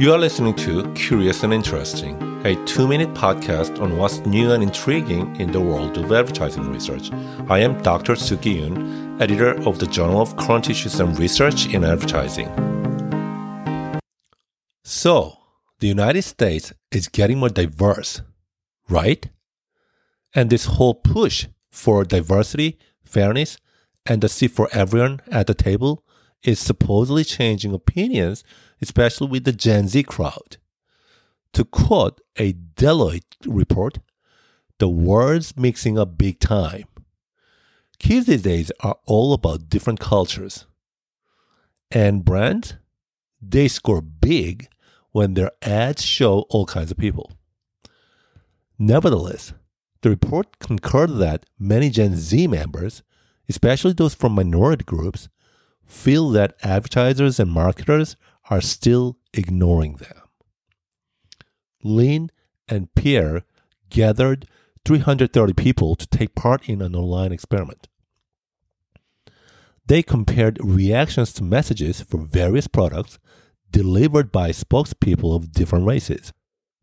You are listening to Curious and Interesting, a two minute podcast on what's new and intriguing in the world of advertising research. I am Dr. Suki Yoon, editor of the Journal of Current Issues and Research in Advertising. So, the United States is getting more diverse, right? And this whole push for diversity, fairness, and a seat for everyone at the table is supposedly changing opinions especially with the Gen Z crowd. To quote a Deloitte report, the world's mixing up big time. Kids these days are all about different cultures. And brands, they score big when their ads show all kinds of people. Nevertheless, the report concurred that many Gen Z members, especially those from minority groups, feel that advertisers and marketers are still ignoring them. Lin and Pierre gathered 330 people to take part in an online experiment. They compared reactions to messages for various products delivered by spokespeople of different races.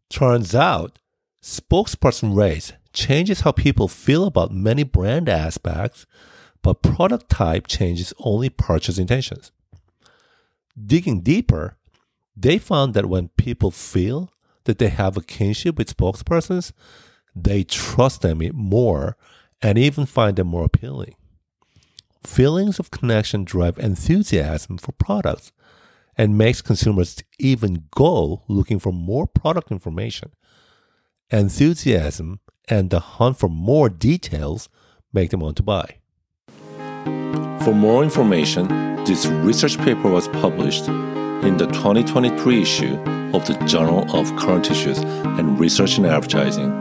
Turns out, spokesperson race changes how people feel about many brand aspects, but product type changes only purchase intentions. Digging deeper, they found that when people feel that they have a kinship with spokespersons, they trust them more and even find them more appealing. Feelings of connection drive enthusiasm for products and makes consumers even go looking for more product information. Enthusiasm and the hunt for more details make them want to buy. For more information, this research paper was published in the 2023 issue of the Journal of Current Issues and Research in Advertising.